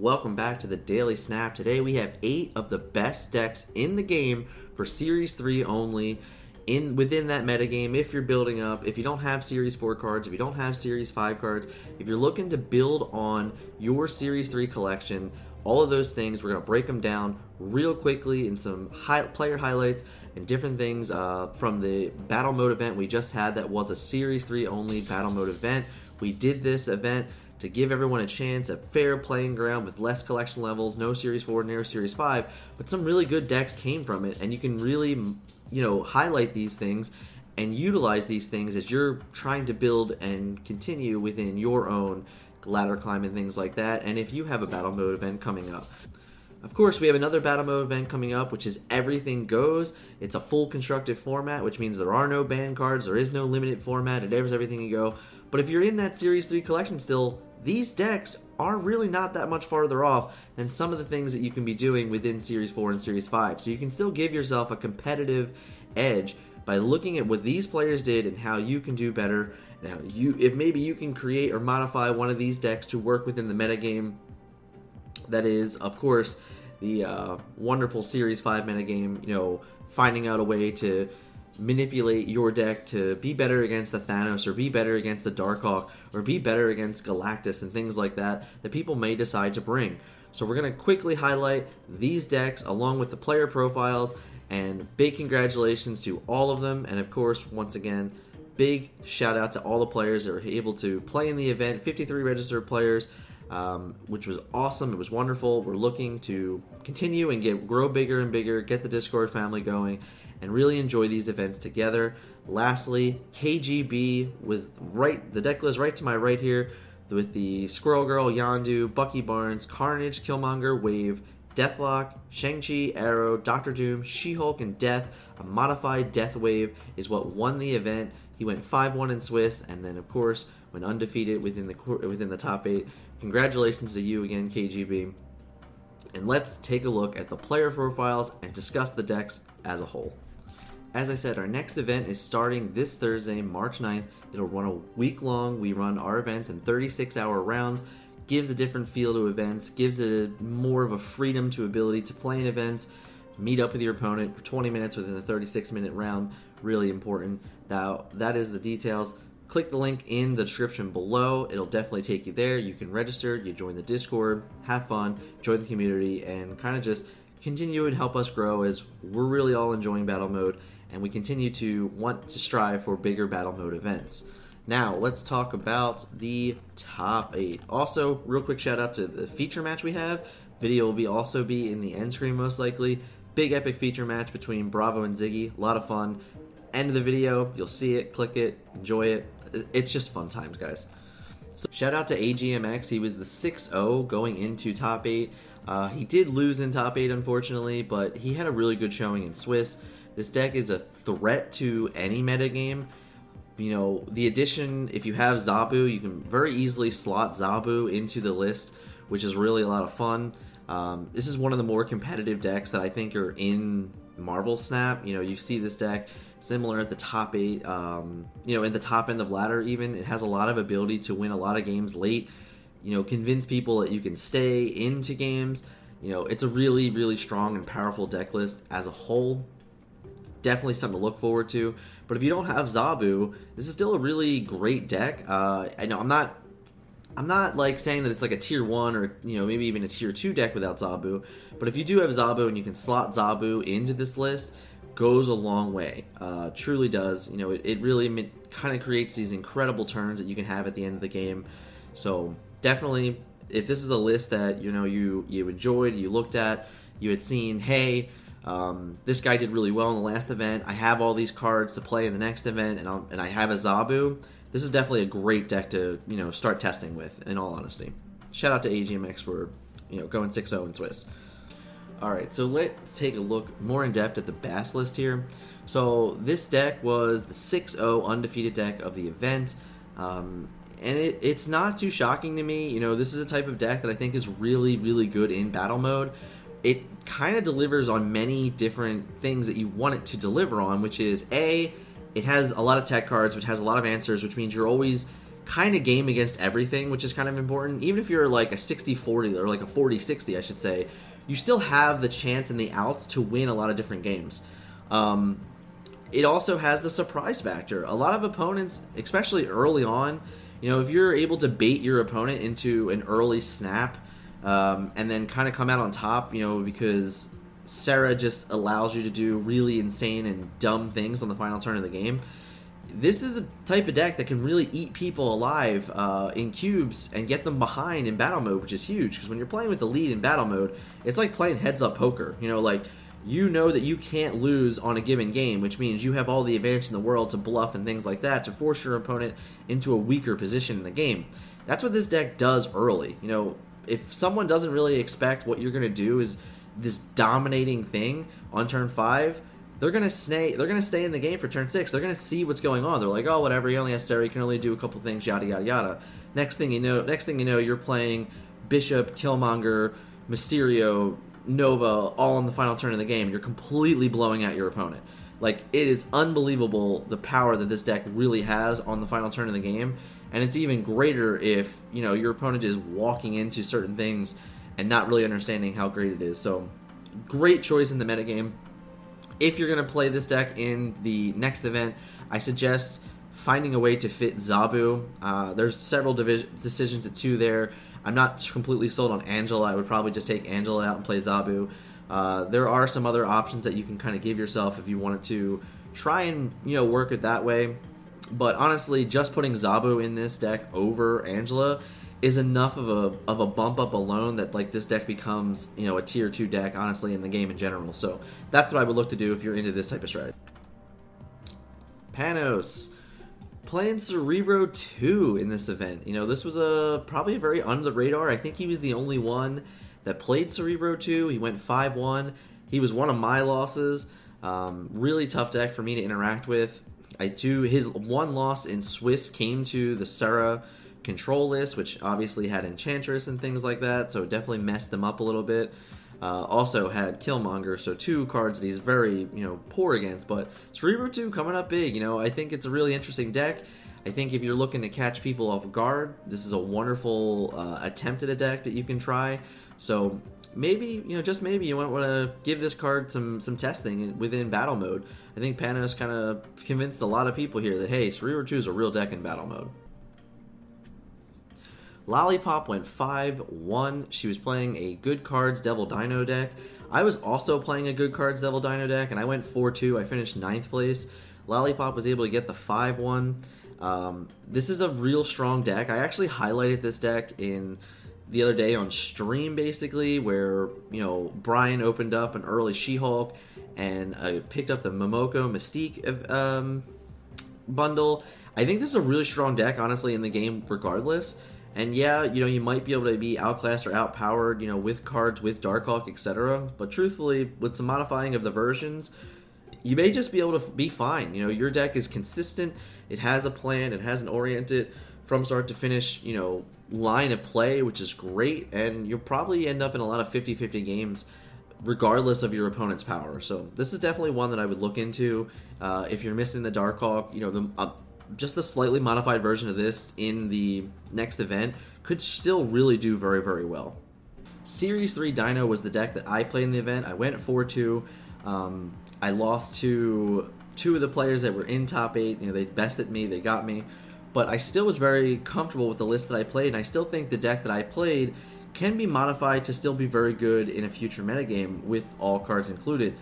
Welcome back to the Daily Snap. Today we have eight of the best decks in the game for Series 3 only. In within that metagame, if you're building up, if you don't have Series 4 cards, if you don't have Series 5 cards, if you're looking to build on your Series 3 collection, all of those things, we're to break them down real quickly in some high, player highlights and different things uh, from the battle mode event we just had that was a Series 3 only battle mode event. We did this event to give everyone a chance, a fair playing ground with less collection levels, no Series 4, no Series 5, but some really good decks came from it, and you can really, you know, highlight these things and utilize these things as you're trying to build and continue within your own ladder climb and things like that, and if you have a battle mode event coming up. Of course, we have another battle mode event coming up, which is Everything Goes. It's a full constructive format, which means there are no ban cards, there is no limited format, it airs everything you go. But if you're in that Series 3 collection still, these decks are really not that much farther off than some of the things that you can be doing within Series 4 and Series 5. So you can still give yourself a competitive edge by looking at what these players did and how you can do better. Now, you if maybe you can create or modify one of these decks to work within the metagame that is, of course, the uh, wonderful Series 5 metagame, you know, finding out a way to manipulate your deck to be better against the Thanos or be better against the Darkhawk or be better against Galactus and things like that that people may decide to bring. So we're going to quickly highlight these decks along with the player profiles and big congratulations to all of them and of course once again big shout out to all the players that were able to play in the event 53 registered players um, which was awesome it was wonderful we're looking to continue and get grow bigger and bigger get the discord family going and really enjoy these events together. Lastly, KGB was right, the deck list right to my right here with the Squirrel Girl, Yondu, Bucky Barnes, Carnage, Killmonger, Wave, Deathlok, Shang-Chi, Aero, Doctor Doom, She-Hulk, and Death. A modified Death Wave is what won the event. He went 5-1 in Swiss, and then of course went undefeated within the within the top eight. Congratulations to you again, KGB. And let's take a look at the player profiles and discuss the decks as a whole. As I said, our next event is starting this Thursday, March 9th. It'll run a week long. We run our events in 36 hour rounds, gives a different feel to events, gives it more of a freedom to ability to play in events, meet up with your opponent for 20 minutes within a 36 minute round. Really important. Now, that is the details. Click the link in the description below. It'll definitely take you there. You can register, you join the Discord, have fun, join the community, and kind of just continue and help us grow as we're really all enjoying battle mode and we continue to want to strive for bigger battle mode events. Now, let's talk about the top eight. Also, real quick shout out to the feature match we have. Video will be also be in the end screen most likely. Big epic feature match between Bravo and Ziggy. A lot of fun. End of the video, you'll see it, click it, enjoy it. It's just fun times, guys. So, shout out to AGMX. He was the 6 0 going into top 8. Uh, he did lose in top 8, unfortunately, but he had a really good showing in Swiss. This deck is a threat to any metagame. You know, the addition, if you have Zabu, you can very easily slot Zabu into the list, which is really a lot of fun. Um, this is one of the more competitive decks that I think are in Marvel Snap. You know, you see this deck similar at the top eight, um, you know, in the top end of ladder, even. It has a lot of ability to win a lot of games late, you know, convince people that you can stay into games. You know, it's a really, really strong and powerful deck list as a whole definitely something to look forward to. But if you don't have Zabu, this is still a really great deck. Uh, I know I'm not. I'm not like saying that it's like a tier one or you know maybe even a tier two deck without Zabu, but if you do have Zabu and you can slot Zabu into this list, goes a long way. Uh, truly does. You know, it, it really kind of creates these incredible turns that you can have at the end of the game. So definitely, if this is a list that you know you you enjoyed, you looked at, you had seen, hey, um, this guy did really well in the last event. I have all these cards to play in the next event, and, I'll, and I have a Zabu. This is definitely a great deck to you know start testing with. In all honesty, shout out to AGMX for you know going 6-0 in Swiss. All right, so let's take a look more in depth at the Bass list here. So this deck was the 6-0 undefeated deck of the event. Um, and it, it's not too shocking to me. You know, this is a type of deck that I think is really, really good in battle mode it kind of delivers on many different things that you want it to deliver on, which is A, it has a lot of tech cards, which has a lot of answers, which means you're always kind of game against everything, which is kind of important. Even if you're like a 60 40 or like a 40 60, I should say, you still have the chance and the outs to win a lot of different games. Um, it also has the surprise factor. A lot of opponents, especially early on, you know, if you're able to bait your opponent into an early snap um, and then kind of come out on top, you know, because Sera just allows you to do really insane and dumb things on the final turn of the game. This is the type of deck that can really eat people alive uh, in cubes and get them behind in battle mode, which is huge. Because when you're playing with the lead in battle mode, it's like playing heads up poker. You know, like you know that you can't lose on a given game, which means you have all the advantage in the world to bluff and things like that to force your opponent into a weaker position in the game. That's what this deck does early. You know, if someone doesn't really expect what you're going to do is this dominating thing on turn 5, they're gonna stay. They're gonna stay in the game for turn six. They're gonna see what's going on. They're like, oh, whatever. He only has Sera. He can only do a couple things. Yada yada yada. Next thing you know, next thing you know, you're playing Bishop, Killmonger, Mysterio, Nova all on the final turn of the game. You're completely blowing out your opponent. Like it is unbelievable the power that this deck really has on the final turn of the game, and it's even greater if you know your opponent is walking into certain things and not really understanding how great it is. So, great choice in the metagame. If you're going to play this deck in the next event, I suggest finding a way to fit Zabu. Uh, there's several decisions at two there. I'm not completely sold on Angela. I would probably just take Angela out and play Zabu. Uh, there are some other options that you can kind of give yourself if you wanted to try and you know work it that way. But honestly, just putting Zabu in this deck over Angela is enough of a of a bump up alone that like this deck becomes you know a tier two deck honestly in the game in general. So that's what I would look to do if you're into this type of strategy. Panos playing Cerebro 2 in this event. You know, this was a probably a very under the radar. I think he was the only one that played Cerebro 2. He went 5 1. He was one of my losses. Um, really tough deck for me to interact with. I do his one loss in Swiss came to the Sera control list, which obviously had Enchantress and things like that, so it definitely messed them up a little bit. Uh, also had Killmonger, so two cards that he's very you know poor against. But Cerebro two coming up big. You know I think it's a really interesting deck. I think if you're looking to catch people off guard, this is a wonderful uh, attempt at a deck that you can try. So maybe you know just maybe you might want to give this card some some testing within battle mode. I think Panos kind of convinced a lot of people here that hey, Cerebro two is a real deck in battle mode. Lollipop went 5 1. She was playing a Good Cards Devil Dino deck. I was also playing a Good Cards Devil Dino deck, and I went 4 2. I finished ninth place. Lollipop was able to get the 5 1. Um, this is a real strong deck. I actually highlighted this deck in the other day on stream, basically, where you know Brian opened up an early She-Hulk, and I picked up the Momoko Mystique um, bundle. I think this is a really strong deck, honestly, in the game, regardless. And yeah, you know, you might be able to be outclassed or outpowered, you know, with cards, with Darkhawk, etc. But truthfully, with some modifying of the versions, you may just be able to be fine. You know, your deck is consistent, it has a plan, it has an oriented from start to finish, you know, line of play, which is great, and you'll probably end up in a lot of 50 50 games regardless of your opponent's power. So this is definitely one that I would look into. Uh, if you're missing the Darkhawk, you know, the, uh, just the slightly modified version of this in the next event could still really do very, very well. Series 3 Dino was the deck that I played in the event. I went 4 2. Um, I lost to two of the players that were in top 8. You know, they bested me, they got me. But I still was very comfortable with the list that I played, and I still think the deck that I played can be modified to still be very good in a future metagame with all cards included.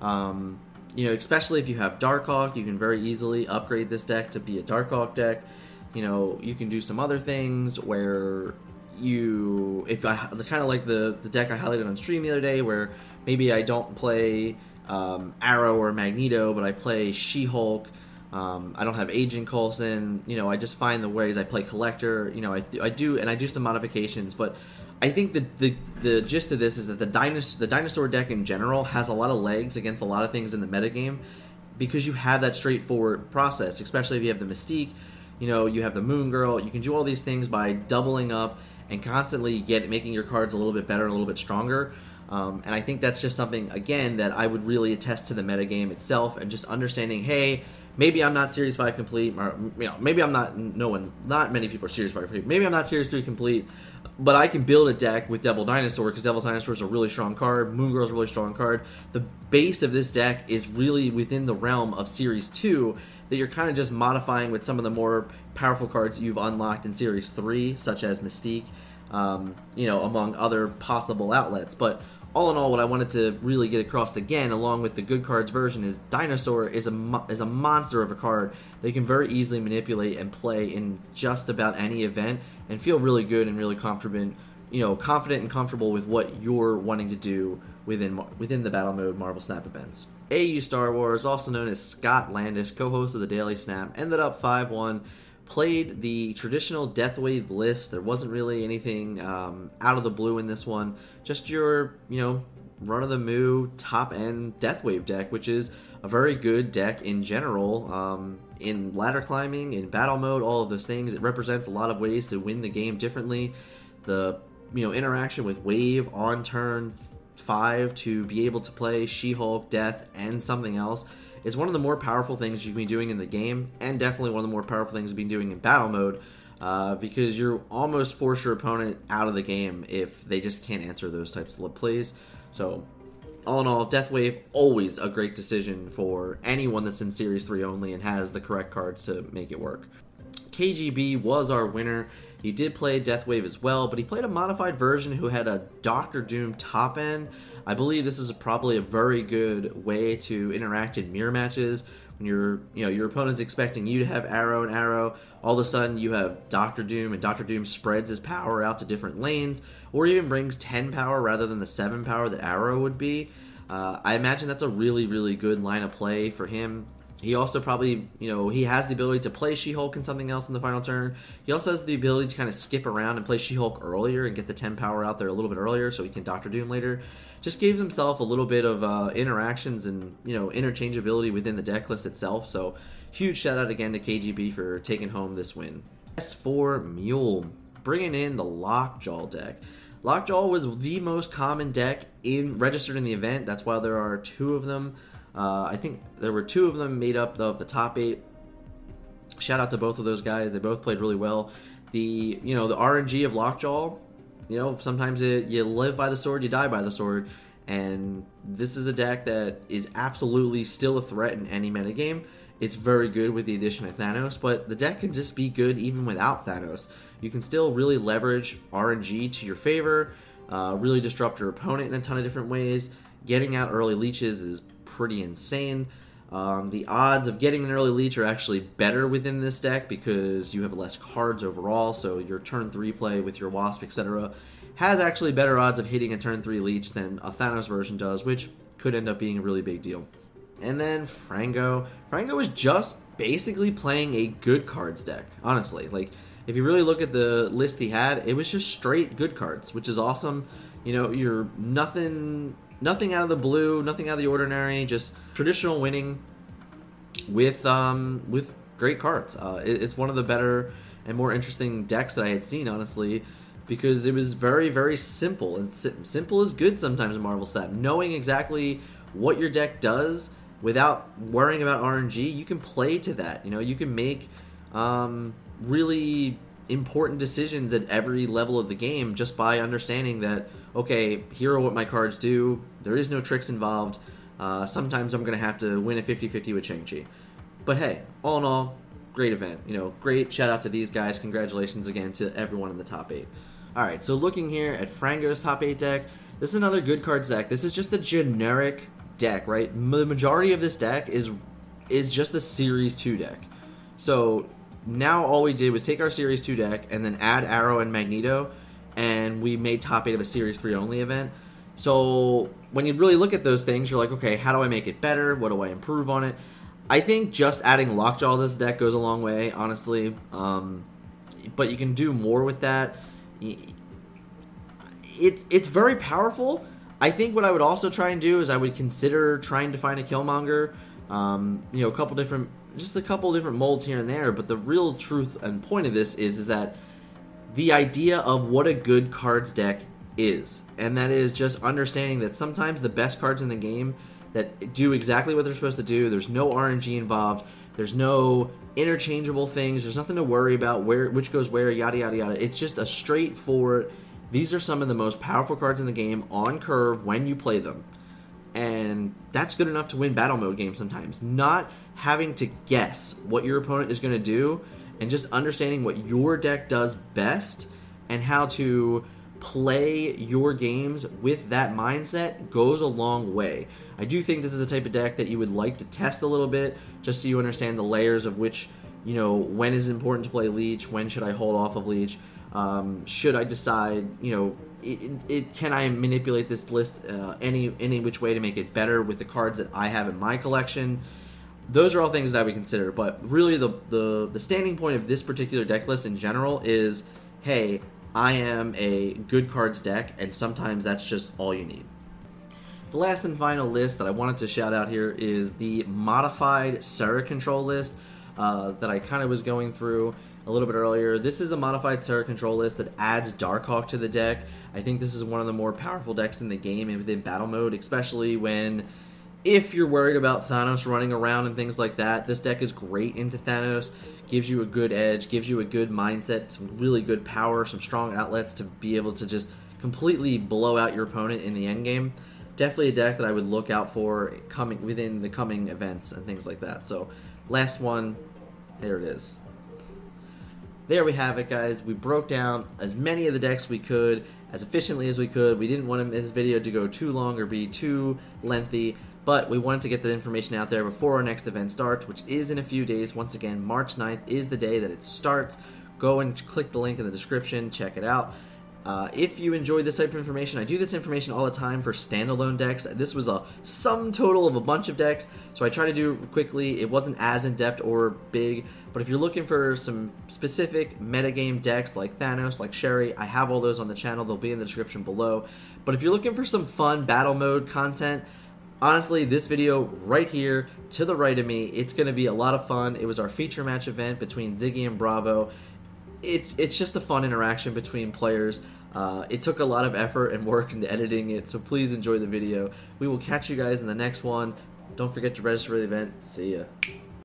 Um, you know, especially if you have Darkhawk, you can very easily upgrade this deck to be a Darkhawk deck. You know, you can do some other things where you, if I kind of like the the deck I highlighted on stream the other day, where maybe I don't play um, Aero or Magneto, but I play She Hulk. Um, I don't have Agent Coulson. You know, I just find the ways I play Collector. You know, I, I do and I do some modifications, but I think the, the the gist of this is that the dinosaur the dinosaur deck in general has a lot of legs against a lot of things in the metagame because you have that straightforward process, especially if you have the Mystique, you know, you have the Moon Girl, you can do all these things by doubling up and constantly get making your cards a little bit better, a little bit stronger. Um, and I think that's just something again that I would really attest to the metagame itself and just understanding, hey, maybe I'm not Series Five complete, or you know, maybe I'm not. No one, not many people are Series Five complete. Maybe I'm not Series Three complete, but I can build a deck with Devil Dinosaur because Devil Dinosaur is a really strong card. Moon Girl is a really strong card. The base of this deck is really within the realm of Series Two that you're kind of just modifying with some of the more powerful cards you've unlocked in Series Three, such as Mystique. Um, you know, among other possible outlets, but all in all, what I wanted to really get across again, along with the good cards version, is Dinosaur is a is a monster of a card you can very easily manipulate and play in just about any event, and feel really good and really confident, you know, confident and comfortable with what you're wanting to do within within the battle mode Marvel Snap events. AU Star Wars, also known as Scott Landis, co-host of the Daily Snap, ended up five one played the traditional Deathwave list. There wasn't really anything um, out of the blue in this one. Just your, you know, run of the moo top end Deathwave deck, which is a very good deck in general. Um, in ladder climbing, in battle mode, all of those things. It represents a lot of ways to win the game differently. The you know interaction with wave on turn five to be able to play She-Hulk, Death, and something else is one of the more powerful things you can be doing in the game, and definitely one of the more powerful things you've been doing in battle mode. Uh, because you're almost force your opponent out of the game if they just can't answer those types of plays. So, all in all, Death Wave always a great decision for anyone that's in Series 3 only and has the correct cards to make it work. KGB was our winner. He did play Deathwave as well, but he played a modified version who had a Doctor Doom top end. I believe this is probably a very good way to interact in mirror matches when you're, you know, your opponent's expecting you to have Aero and Aero. All of a sudden, you have Doctor Doom, and Doctor Doom spreads his power out to different lanes, or even brings 10 power rather than the 7 power that Aero would be. Uh, I imagine that's a really, really good line of play for him. He also probably, you know, he has the ability to play She Hulk and something else in the final turn. He also has the ability to kind of skip around and play She Hulk earlier and get the 10 power out there a little bit earlier so he can Doctor Doom later. Just gave himself a little bit of uh, interactions and, you know, interchangeability within the deck list itself. So, huge shout out again to KGB for taking home this win. S4 Mule, bringing in the Lockjaw deck. Lockjaw was the most common deck in registered in the event. That's why there are two of them. Uh, I think there were two of them made up of the top eight. Shout out to both of those guys; they both played really well. The you know the RNG of Lockjaw, you know sometimes it, you live by the sword, you die by the sword, and this is a deck that is absolutely still a threat in any metagame. It's very good with the addition of Thanos, but the deck can just be good even without Thanos. You can still really leverage RNG to your favor, uh, really disrupt your opponent in a ton of different ways. Getting out early leeches is pretty insane. Um, the odds of getting an early leech are actually better within this deck because you have less cards overall. So your turn three play with your Wasp, etc., has actually better odds of hitting a turn three leech than a Thanos version does, which could end up being a really big deal. And then Frango. Frango is just basically playing a good cards deck, honestly. Like, if you really look at the list he had, it was just straight good cards, which is awesome. You know, you're nothing nothing out of the blue, nothing out of the ordinary, just traditional winning with um, with great cards. Uh, it, it's one of the better and more interesting decks that I had seen, honestly, because it was very very simple and si- simple is good sometimes in Marvel Snap. Knowing exactly what your deck does without worrying about RNG, you can play to that. You know, you can make um, really important decisions at every level of the game just by understanding that okay, here are what my cards do. There is no tricks involved. Uh, sometimes I'm to have to win a 50 50 with Shang-Chi. But hey, all in all, great event. You know, great shout out to these guys. Congratulations again to everyone in the top eight. All right, so looking here at Frango's top eight deck, this is another good cards deck. This is just a generic deck, right? The majority of this deck is is just a Series 2 deck. So now all we did was take our Series 2 deck and then add Aero and Magneto and we made top eight of a Series 3 only event. So when you really look at those things, you're like, okay, how do I make it better? What do I improve on it? I think just adding Lockjaw to this deck goes a long way, honestly. Um, but you can do more with that. It's it's very powerful. I think what I would also try and do is I would consider trying to find a Killmonger. Um, you know, a couple different, just a couple different molds here and there. But the real truth and point of this is is that the idea of what a good cards deck is. And that is just understanding that sometimes the best cards in the game that do exactly what they're supposed to do, there's no RNG involved, There's no interchangeable things. There's nothing to worry about where which goes where, yada yada yada. It's just a straightforward. These are some of the most powerful cards in the game on curve when you play them. And that's good enough to win battle mode games sometimes. Not having to guess what your opponent is going to do and just understanding what your deck does best and how to play your games with that mindset goes a long way. I do think this is a type of deck that you would like to test a little bit just so you understand the layers of which, you know, when is it important to play Leech, when should I hold off of Leech, um, should I decide, you know, it, it, can I manipulate this list uh, any any which way to make it better with the cards that I have in my collection? Those are all things that would consider, but really the, the the standing point of this particular deck list in general is, hey, I am a good cards deck, and sometimes that's just all you need. The last and final list that I wanted to shout out here is the modified Sera control list uh, that I kind of was going through a little bit earlier. This is a modified Sera control list that adds Darkhawk to the deck. I think this is one of the more powerful decks in the game and within battle mode, especially when if you're worried about Thanos running around and things like that, this deck is great into Thanos. Gives you a good edge, gives you a good mindset, some really good power, some strong outlets to be able to just completely blow out your opponent in the end game. Definitely a deck that I would look out for coming within the coming events and things like that. So, last one, there it is. There we have it, guys. We broke down as many of the decks we could as efficiently as we could. We didn't want this video to go too long or be too lengthy. But we wanted to get the information out there before our next event starts, which is in a few days. Once again, March 9th is the day that it starts. Go and click the link in the description, check it out. Uh, if you enjoy this type of information, I do this information all the time for standalone decks. This was a sum total of a bunch of decks, so I try to do quickly. It wasn't as in depth or big, but if you're looking for some specific metagame decks like Thanos, like Sherry, I have all those on the channel. They'll be in the description below. But if you're looking for some fun battle mode content, honestly, this video right here to the right of me, it's going to be a lot of fun. It was our feature match event between Ziggy and Bravo. It, it's just a fun interaction between players. Uh, it took a lot of effort and work into editing it, so please enjoy the video. We will catch you guys in the next one. Don't forget to register for the event. See ya.